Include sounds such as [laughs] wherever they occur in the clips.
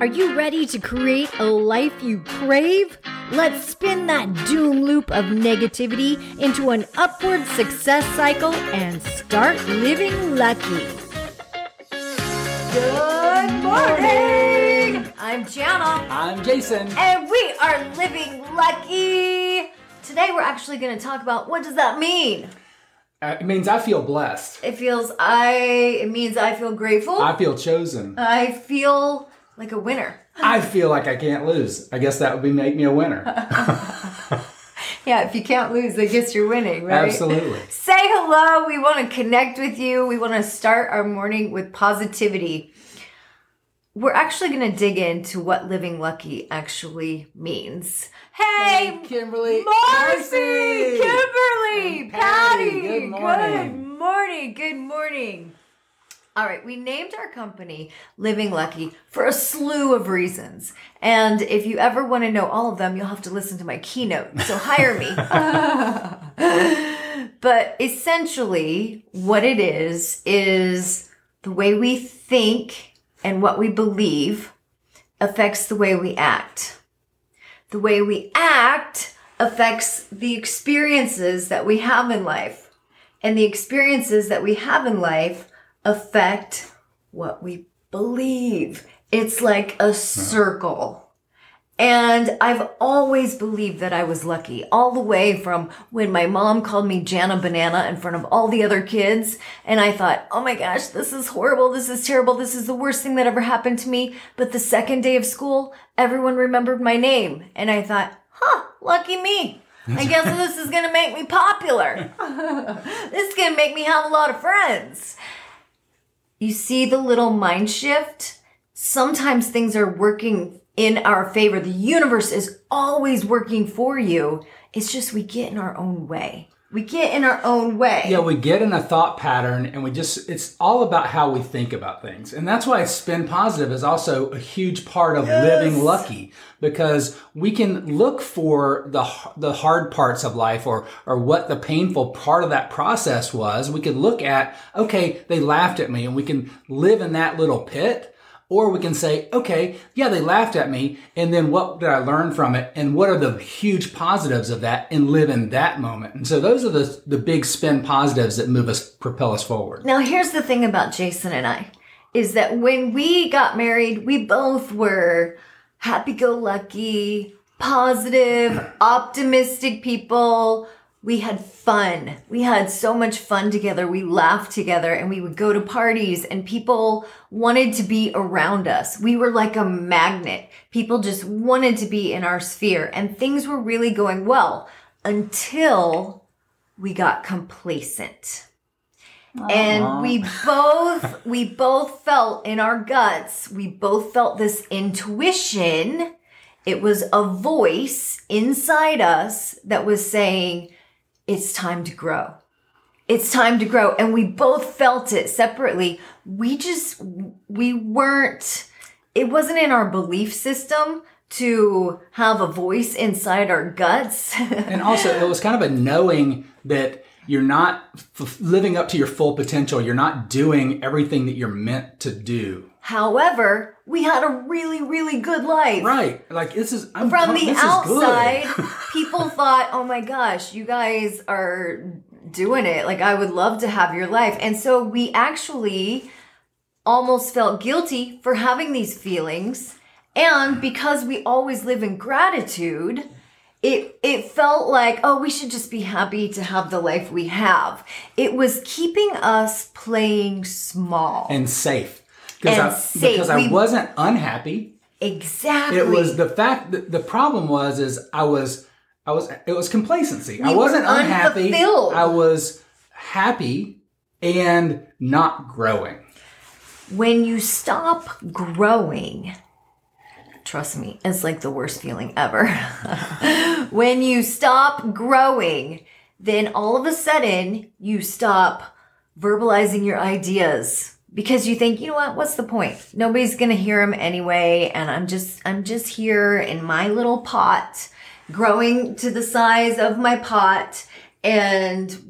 Are you ready to create a life you crave? Let's spin that doom loop of negativity into an upward success cycle and start living lucky. Good morning! I'm Jana. I'm Jason. And we are living lucky. Today we're actually going to talk about what does that mean? Uh, it means I feel blessed. It feels I it means I feel grateful. I feel chosen. I feel like a winner. I feel like I can't lose. I guess that would be make me a winner. [laughs] Yeah, if you can't lose, I guess you're winning, right? Absolutely. [laughs] Say hello. We want to connect with you. We want to start our morning with positivity. We're actually going to dig into what living lucky actually means. Hey, Kimberly. Marcy, Kimberly, Patty. Patty, good morning. Good morning. Good morning. All right, we named our company Living Lucky for a slew of reasons. And if you ever want to know all of them, you'll have to listen to my keynote. So hire me. [laughs] but essentially, what it is, is the way we think and what we believe affects the way we act the way we act affects the experiences that we have in life. And the experiences that we have in life affect what we believe. It's like a circle. And I've always believed that I was lucky, all the way from when my mom called me Jana Banana in front of all the other kids. And I thought, oh my gosh, this is horrible. This is terrible. This is the worst thing that ever happened to me. But the second day of school, everyone remembered my name. And I thought, huh, lucky me. I guess [laughs] this is going to make me popular. [laughs] this is going to make me have a lot of friends. You see the little mind shift? Sometimes things are working in our favor. The universe is always working for you. It's just we get in our own way. We get in our own way. Yeah, we get in a thought pattern and we just, it's all about how we think about things. And that's why spin positive is also a huge part of living lucky because we can look for the, the hard parts of life or, or what the painful part of that process was. We could look at, okay, they laughed at me and we can live in that little pit. Or we can say, okay, yeah, they laughed at me. And then what did I learn from it? And what are the huge positives of that and live in that moment? And so those are the, the big spin positives that move us, propel us forward. Now, here's the thing about Jason and I is that when we got married, we both were happy go lucky, positive, optimistic people. We had fun. We had so much fun together. We laughed together and we would go to parties and people wanted to be around us. We were like a magnet. People just wanted to be in our sphere and things were really going well until we got complacent. And we both, we both felt in our guts, we both felt this intuition. It was a voice inside us that was saying, it's time to grow. It's time to grow. And we both felt it separately. We just, we weren't, it wasn't in our belief system to have a voice inside our guts. [laughs] And also it was kind of a knowing that you're not f- living up to your full potential. You're not doing everything that you're meant to do. However, we had a really, really good life. Right. Like this is, I'm From the outside, [laughs] people thought, oh my gosh, you guys are doing it. Like, I would love to have your life. And so we actually almost felt guilty for having these feelings. And because we always live in gratitude, it it felt like oh we should just be happy to have the life we have it was keeping us playing small and safe. Because And I, safe. because I We- wasn't unhappy. exactly It was the fact that the problem was is I was I was it was complacency. I We were wasn't unhappy. I was happy and not growing. when you stop growing, trust me, it's like the worst feeling ever. [laughs] when you stop growing, then all of a sudden you stop verbalizing your ideas because you think, you know what, what's the point? Nobody's going to hear them anyway. And I'm just, I'm just here in my little pot growing to the size of my pot and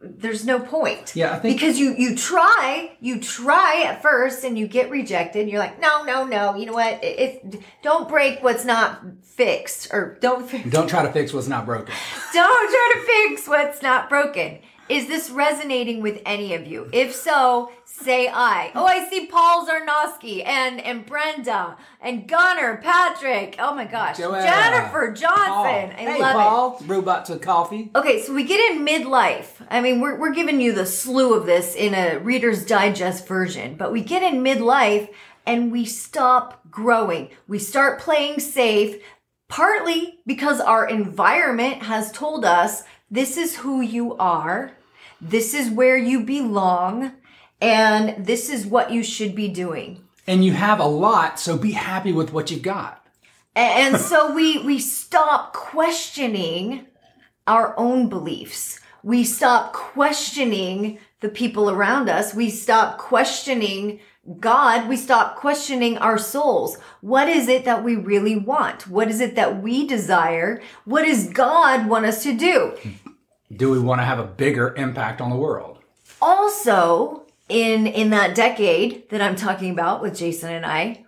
there's no point. Yeah, I think- because you you try, you try at first, and you get rejected. You're like, no, no, no. You know what? If don't break what's not fixed, or don't fi- [laughs] Don't try to fix what's not broken. [laughs] don't try to fix what's not broken. Is this resonating with any of you? If so, say I. Oh, I see Paul Zarnowski and and Brenda and Gunnar, Patrick. Oh my gosh, Joanna. Jennifer Johnson. Paul. I hey, love it. Paul. Robot to coffee. Okay, so we get in midlife. I mean, we're, we're giving you the slew of this in a Reader's Digest version, but we get in midlife and we stop growing. We start playing safe, partly because our environment has told us this is who you are, this is where you belong, and this is what you should be doing. And you have a lot, so be happy with what you've got. And [laughs] so we we stop questioning our own beliefs. We stop questioning the people around us. We stop questioning God. We stop questioning our souls. What is it that we really want? What is it that we desire? What does God want us to do? Do we want to have a bigger impact on the world? also in in that decade that I'm talking about with Jason and I,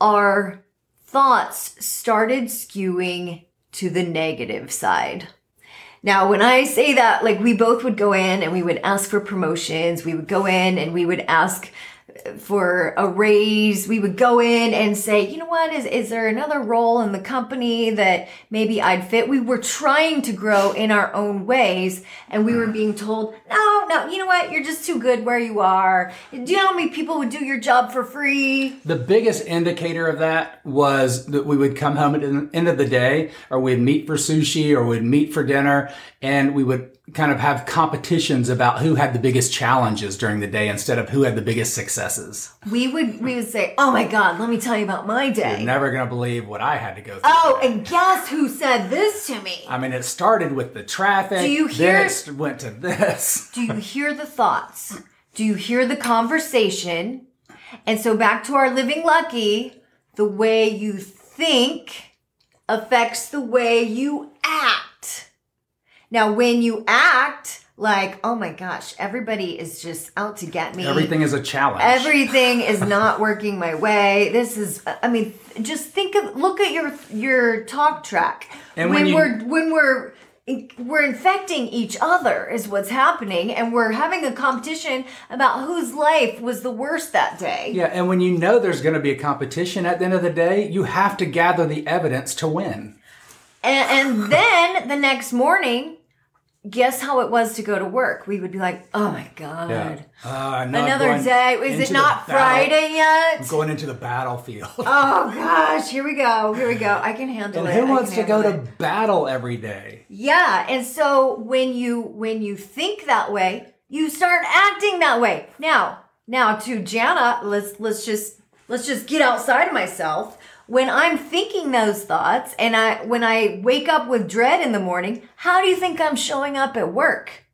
our thoughts started skewing to the negative side. Now, when I say that, like we both would go in and we would ask for promotions, we would go in and we would ask for a raise, we would go in and say, you know what, is, is there another role in the company that maybe I'd fit? We were trying to grow in our own ways and we were mm. being told, no, no, you know what, you're just too good where you are. Do you know how many people would do your job for free? The biggest indicator of that was that we would come home at the end of the day, or we'd meet for sushi, or we'd meet for dinner, and we would kind of have competitions about who had the biggest challenges during the day instead of who had the biggest successes. We would, we would say, oh my God, let me tell you about my day. You're never going to believe what I had to go through. Oh, and guess who said this to me? I mean, it started with the traffic. Do you hear- Then it went to this. [laughs] Do you hear the thoughts? Do you hear the conversation? And so back to our living lucky, the way you think affects the way you act. Now, when you act like, oh my gosh, everybody is just out to get me. Everything is a challenge. Everything is [laughs] not working my way. This is, I mean, just think of, look at your, your talk track. And when, when you- we're, when we're, we're infecting each other is what's happening and we're having a competition about whose life was the worst that day. yeah, and when you know there's going to be a competition at the end of the day, you have to gather the evidence to win. And, and then the next morning, guess how it was to go to work? We would be like, oh my God. Uh, Another day. Is it not Friday yet? I'm going into the battlefield. [laughs] Oh gosh, here we go. Here we go. I can handle and it. who wants to go handle to battle every day? Yeah, and so when you when you think that way, you start acting that way. Now, now to Jana, let's let's just let's just get outside of myself. When I'm thinking those thoughts and I when I wake up with dread in the morning, how do you think I'm showing up at work?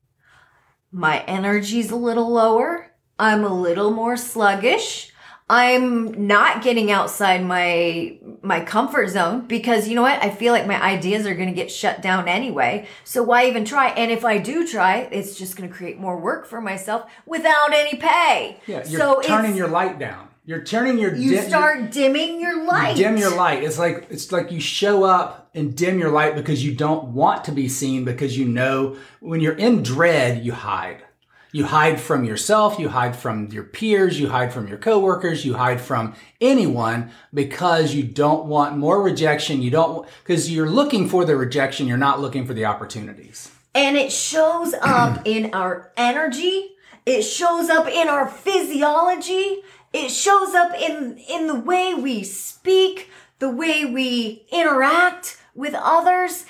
My energy's a little lower. I'm a little more sluggish. I'm not getting outside my my comfort zone because you know what? I feel like my ideas are going to get shut down anyway. So why even try? And if I do try, it's just going to create more work for myself without any pay. Yeah, you're so turning your light down. You're turning your you di- start dimming your light. dim your light. It's like it's like you show up and dim your light because you don't want to be seen because you know when you're in dread, you hide. You hide from yourself, you hide from your peers, you hide from your coworkers, you hide from anyone because you don't want more rejection. You don't because you're looking for the rejection, you're not looking for the opportunities. And it shows up [clears throat] in our energy. It shows up in our physiology. It shows up in, in the way we speak, the way we interact with others.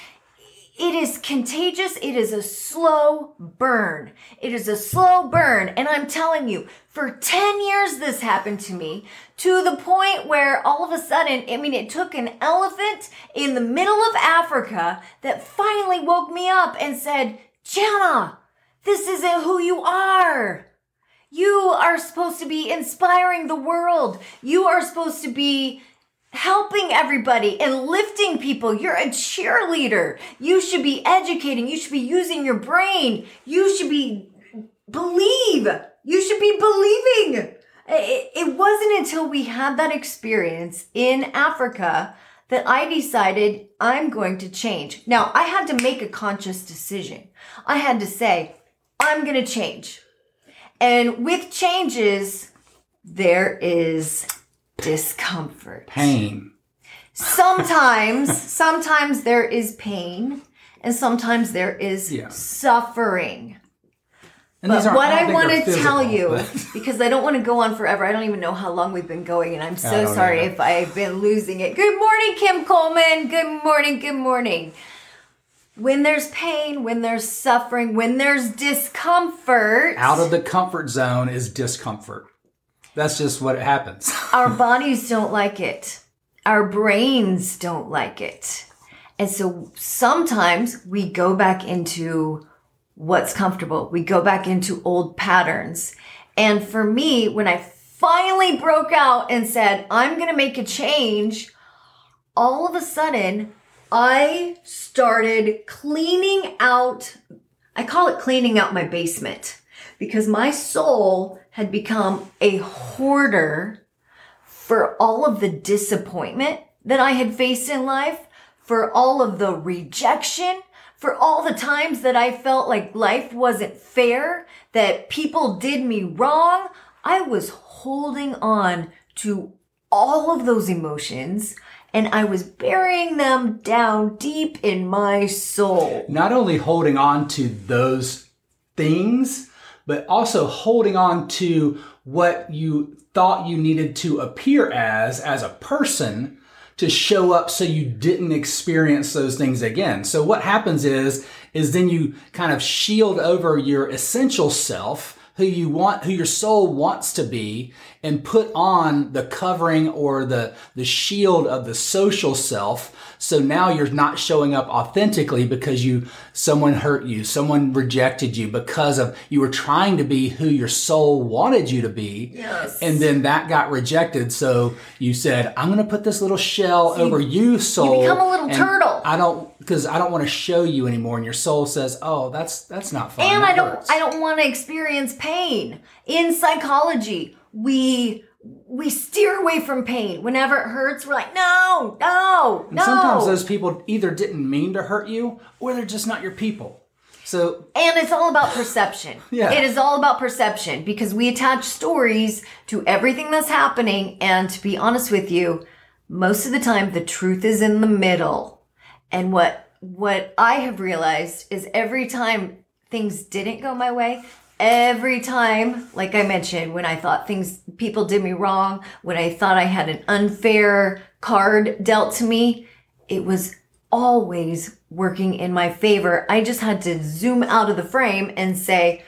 It is contagious. It is a slow burn. It is a slow burn. And I'm telling you, for 10 years this happened to me to the point where all of a sudden, I mean, it took an elephant in the middle of Africa that finally woke me up and said, Jana, this isn't who you are. You are supposed to be inspiring the world. You are supposed to be helping everybody and lifting people. You're a cheerleader. You should be educating. You should be using your brain. You should be believe. You should be believing. It, wasn't until we had that experience in Africa that I decided I'm going to change. Now, I had to make a conscious decision. I had to say, I'm going to change. And with changes, there is discomfort. Pain. Sometimes, sometimes there is pain and sometimes there is Yeah. suffering. And But what I want to tell you, [laughs] because I don't want to go on forever, I don't even know how long we've been going, and I'm so sorry either. if I've been losing it. Good morning, Kim Coleman. Good morning, good morning. When there's pain, when there's suffering, when there's discomfort, out of the comfort zone is discomfort. That's just what happens. [laughs] our bodies don't like it. Our brains don't like it. And so sometimes we go back into what's comfortable. We go back into old patterns. And for me, when I finally broke out and said, I'm going to make a change, all of a sudden I started cleaning out, I call it cleaning out my basement because my soul had become a hoarder for all of the disappointment that I had faced in life, for all of the rejection, for all the times that I felt like life wasn't fair, that people did me wrong. I was holding on to all of those emotions and I was burying them down deep in my soul. Not only holding on to those things, but also holding on to what you thought you needed to appear as, as a person to show up so you didn't experience those things again. So what happens is, is then you kind of shield over your essential self, who you want, who your soul wants to be, and put on the covering or the, the shield of the social self. So now you're not showing up authentically because you, someone hurt you, someone rejected you because of, you were trying to be who your soul wanted you to be. Yes. And then that got rejected. So you said, I'm going to put this little shell over you, soul. You become a little turtle. I don't, because I don't want to show you anymore. And your soul says, oh, that's, that's not fun. and That I don't hurts." I don't want to experience pain. In psychology, we we steer away from pain. Whenever it hurts, we're like, no, no, And no. sometimes those people either didn't mean to hurt you or they're just not your people. So and it's all about perception. [laughs] Yeah. It is all about perception because we attach stories to everything that's happening. And to be honest with you, most of the time the truth is in the middle. And what what I have realized is every time things didn't go my way, every time, like I mentioned, when I thought things people did me wrong, when I thought I had an unfair card dealt to me, it was always working in my favor. I just had to zoom out of the frame and say,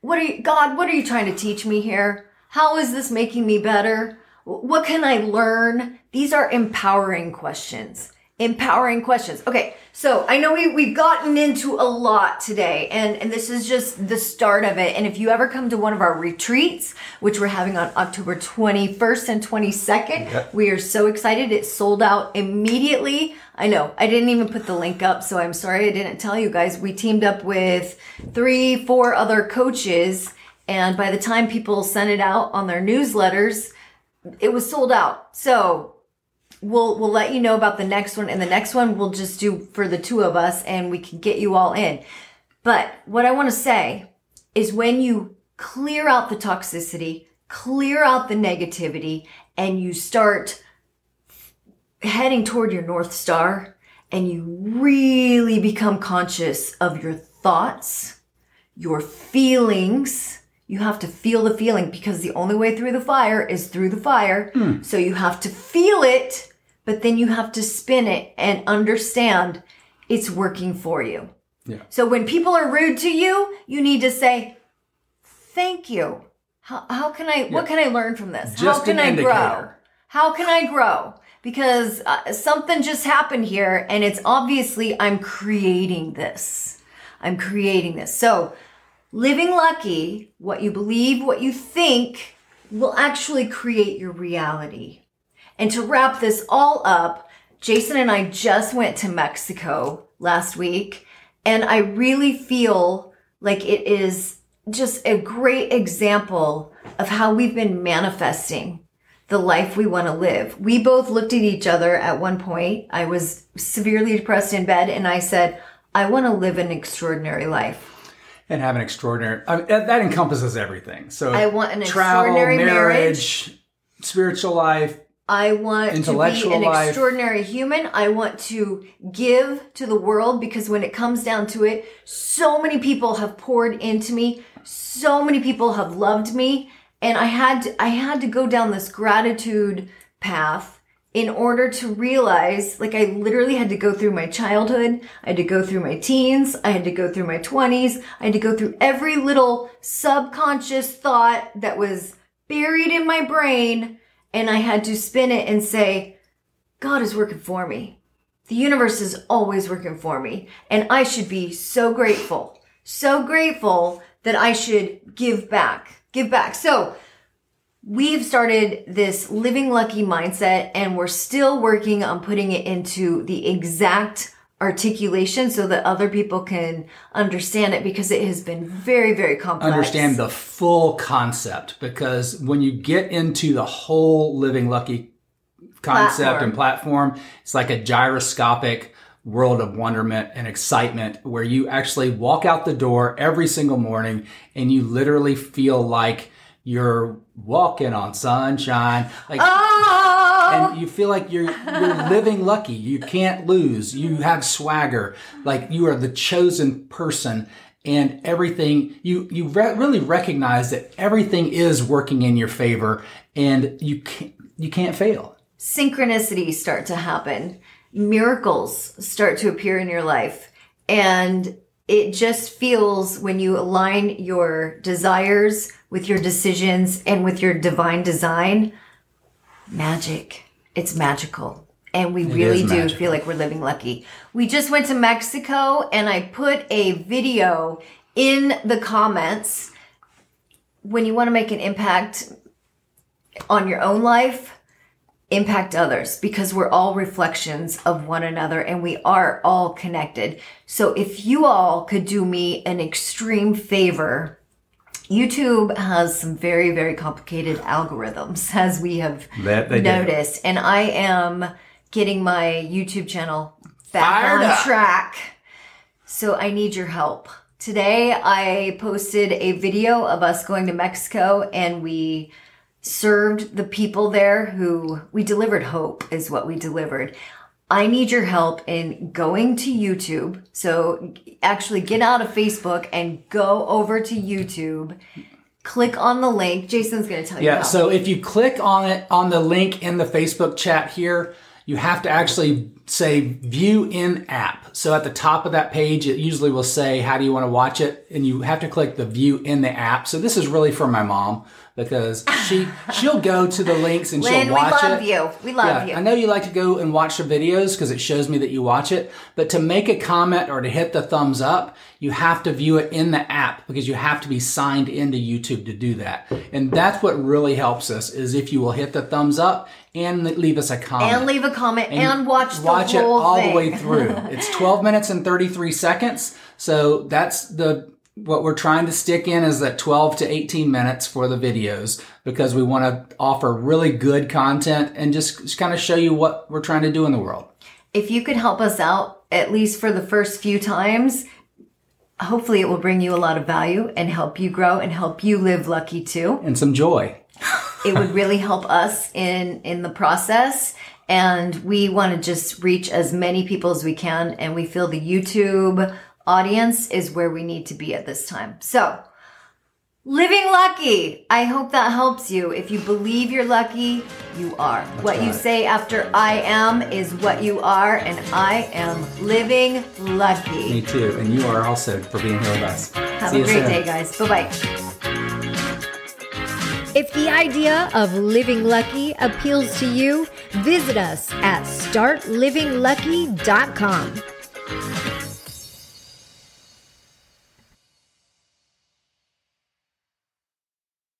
what are you, God, what are you trying to teach me here? How is this making me better? What can I learn? These are empowering questions. Empowering questions. Okay. So I know we, we've gotten into a lot today and, and this is just the start of it. And if you ever come to one of our retreats, which we're having on October 21st and 22nd, Yep. we are so excited. It sold out immediately. I know I didn't even put the link up, so I'm sorry I didn't tell you guys. We teamed up with three, four other coaches, and by the time people sent it out on their newsletters, it was sold out. So we'll we'll let you know about the next one, and the next one we'll just do for the two of us, and we can get you all in. But what I want to say is when you clear out the toxicity, clear out the negativity, and you start heading toward your North Star and you really become conscious of your thoughts, your feelings. You have to feel the feeling because the only way through the fire is through the fire. Hmm. So you have to feel it, but then you have to spin it and understand it's working for you. Yeah. So when people are rude to you, you need to say, thank you. How, how can I, what can I learn from this? Just how can an I grow? How can I grow? Because uh, something just happened here and it's obviously I'm creating this. I'm creating this. So living lucky, what you believe, what you think will actually create your reality. And to wrap this all up, Jason and I just went to Mexico last week, and I really feel like it is just a great example of how we've been manifesting the life we want to live. We both looked at each other at one point. I was severely depressed in bed, and I said, I want to live an extraordinary life. And have an extraordinary, I mean, that encompasses everything. So I want an travel, extraordinary marriage, marriage. spiritual life, I want to be an life. extraordinary human. I want to give to the world because when it comes down to it, so many people have poured into me. So many people have loved me. And I had to, I had to go down this gratitude path in order to realize, like I literally had to go through my childhood. I had to go through my teens. I had to go through my twenties. I had to go through every little subconscious thought that was buried in my brain and I had to spin it and say, God is working for me. The universe is always working for me. And I should be so grateful, so grateful that I should give back, give back. So we've started this living lucky mindset and we're still working on putting it into the exact articulation so that other people can understand it because it has been very, very complex. understand the full concept because when you get into the whole living lucky concept Platform. and platform it's like a gyroscopic world of wonderment and excitement where you actually walk out the door every single morning and you literally feel like you're walking on sunshine like Oh! and you feel like you're you're living lucky. You can't lose. You have swagger. Like you are the chosen person, and everything you you re- really recognize that everything is working in your favor, and you can't you can't fail. synchronicities start to happen, miracles start to appear in your life. And it just feels when you align your desires with your decisions and with your divine design, magic. It's magical. And we really do magical. feel like we're living lucky. We just went to Mexico and I put a video in the comments when you want to make an impact on your own life impact others because we're all reflections of one another and we are all connected. So if you all could do me an extreme favor, YouTube has some very, very complicated algorithms [laughs] as we have That they do. noticed. And I am getting my YouTube channel back Fired on up. track. So I need your help. Today I posted a video of us going to Mexico and we served the people there who we delivered hope is what we delivered. I need your help in going to YouTube. So actually get out of Facebook and go over to YouTube. Click on the link. Jason's going to tell you Yeah. how. So if you click on it on the link in the Facebook chat here, you have to actually say view in app. So at the top of that page, it usually will say, how do you want to watch it? And you have to click the view in the app. So this is really for my mom because she, she'll go to the links and Lynn, she'll watch it. we love it. you. We love Yeah, you. I know you like to go and watch the videos because it shows me that you watch it, but to make a comment or to hit the thumbs up, you have to view it in the app because you have to be signed into YouTube to do that. And that's what really helps us is if you will hit the thumbs up and leave us a comment. and leave a comment and, watch the watch whole it all thing. the way through. It's 12 minutes and 33 seconds. So that's the what we're trying to stick in is that 12 to 18 minutes for the videos because we want to offer really good content and just, just kind of show you what we're trying to do in the world. if you could help us out at least for the first few times, hopefully it will bring you a lot of value and help you grow and help you live lucky too. And some joy. It would really help us in in the process and we want to just reach as many people as we can and we feel the YouTube audience is where we need to be at this time. So, Living lucky. I hope that helps you. If you believe you're lucky, you are. what you say after I am is what you are, and I am living lucky. Me too. And you are also for being here with us. Have See a great soon. day, guys. Bye bye. If the idea of living lucky appeals to you, visit us at startlivinglucky.com.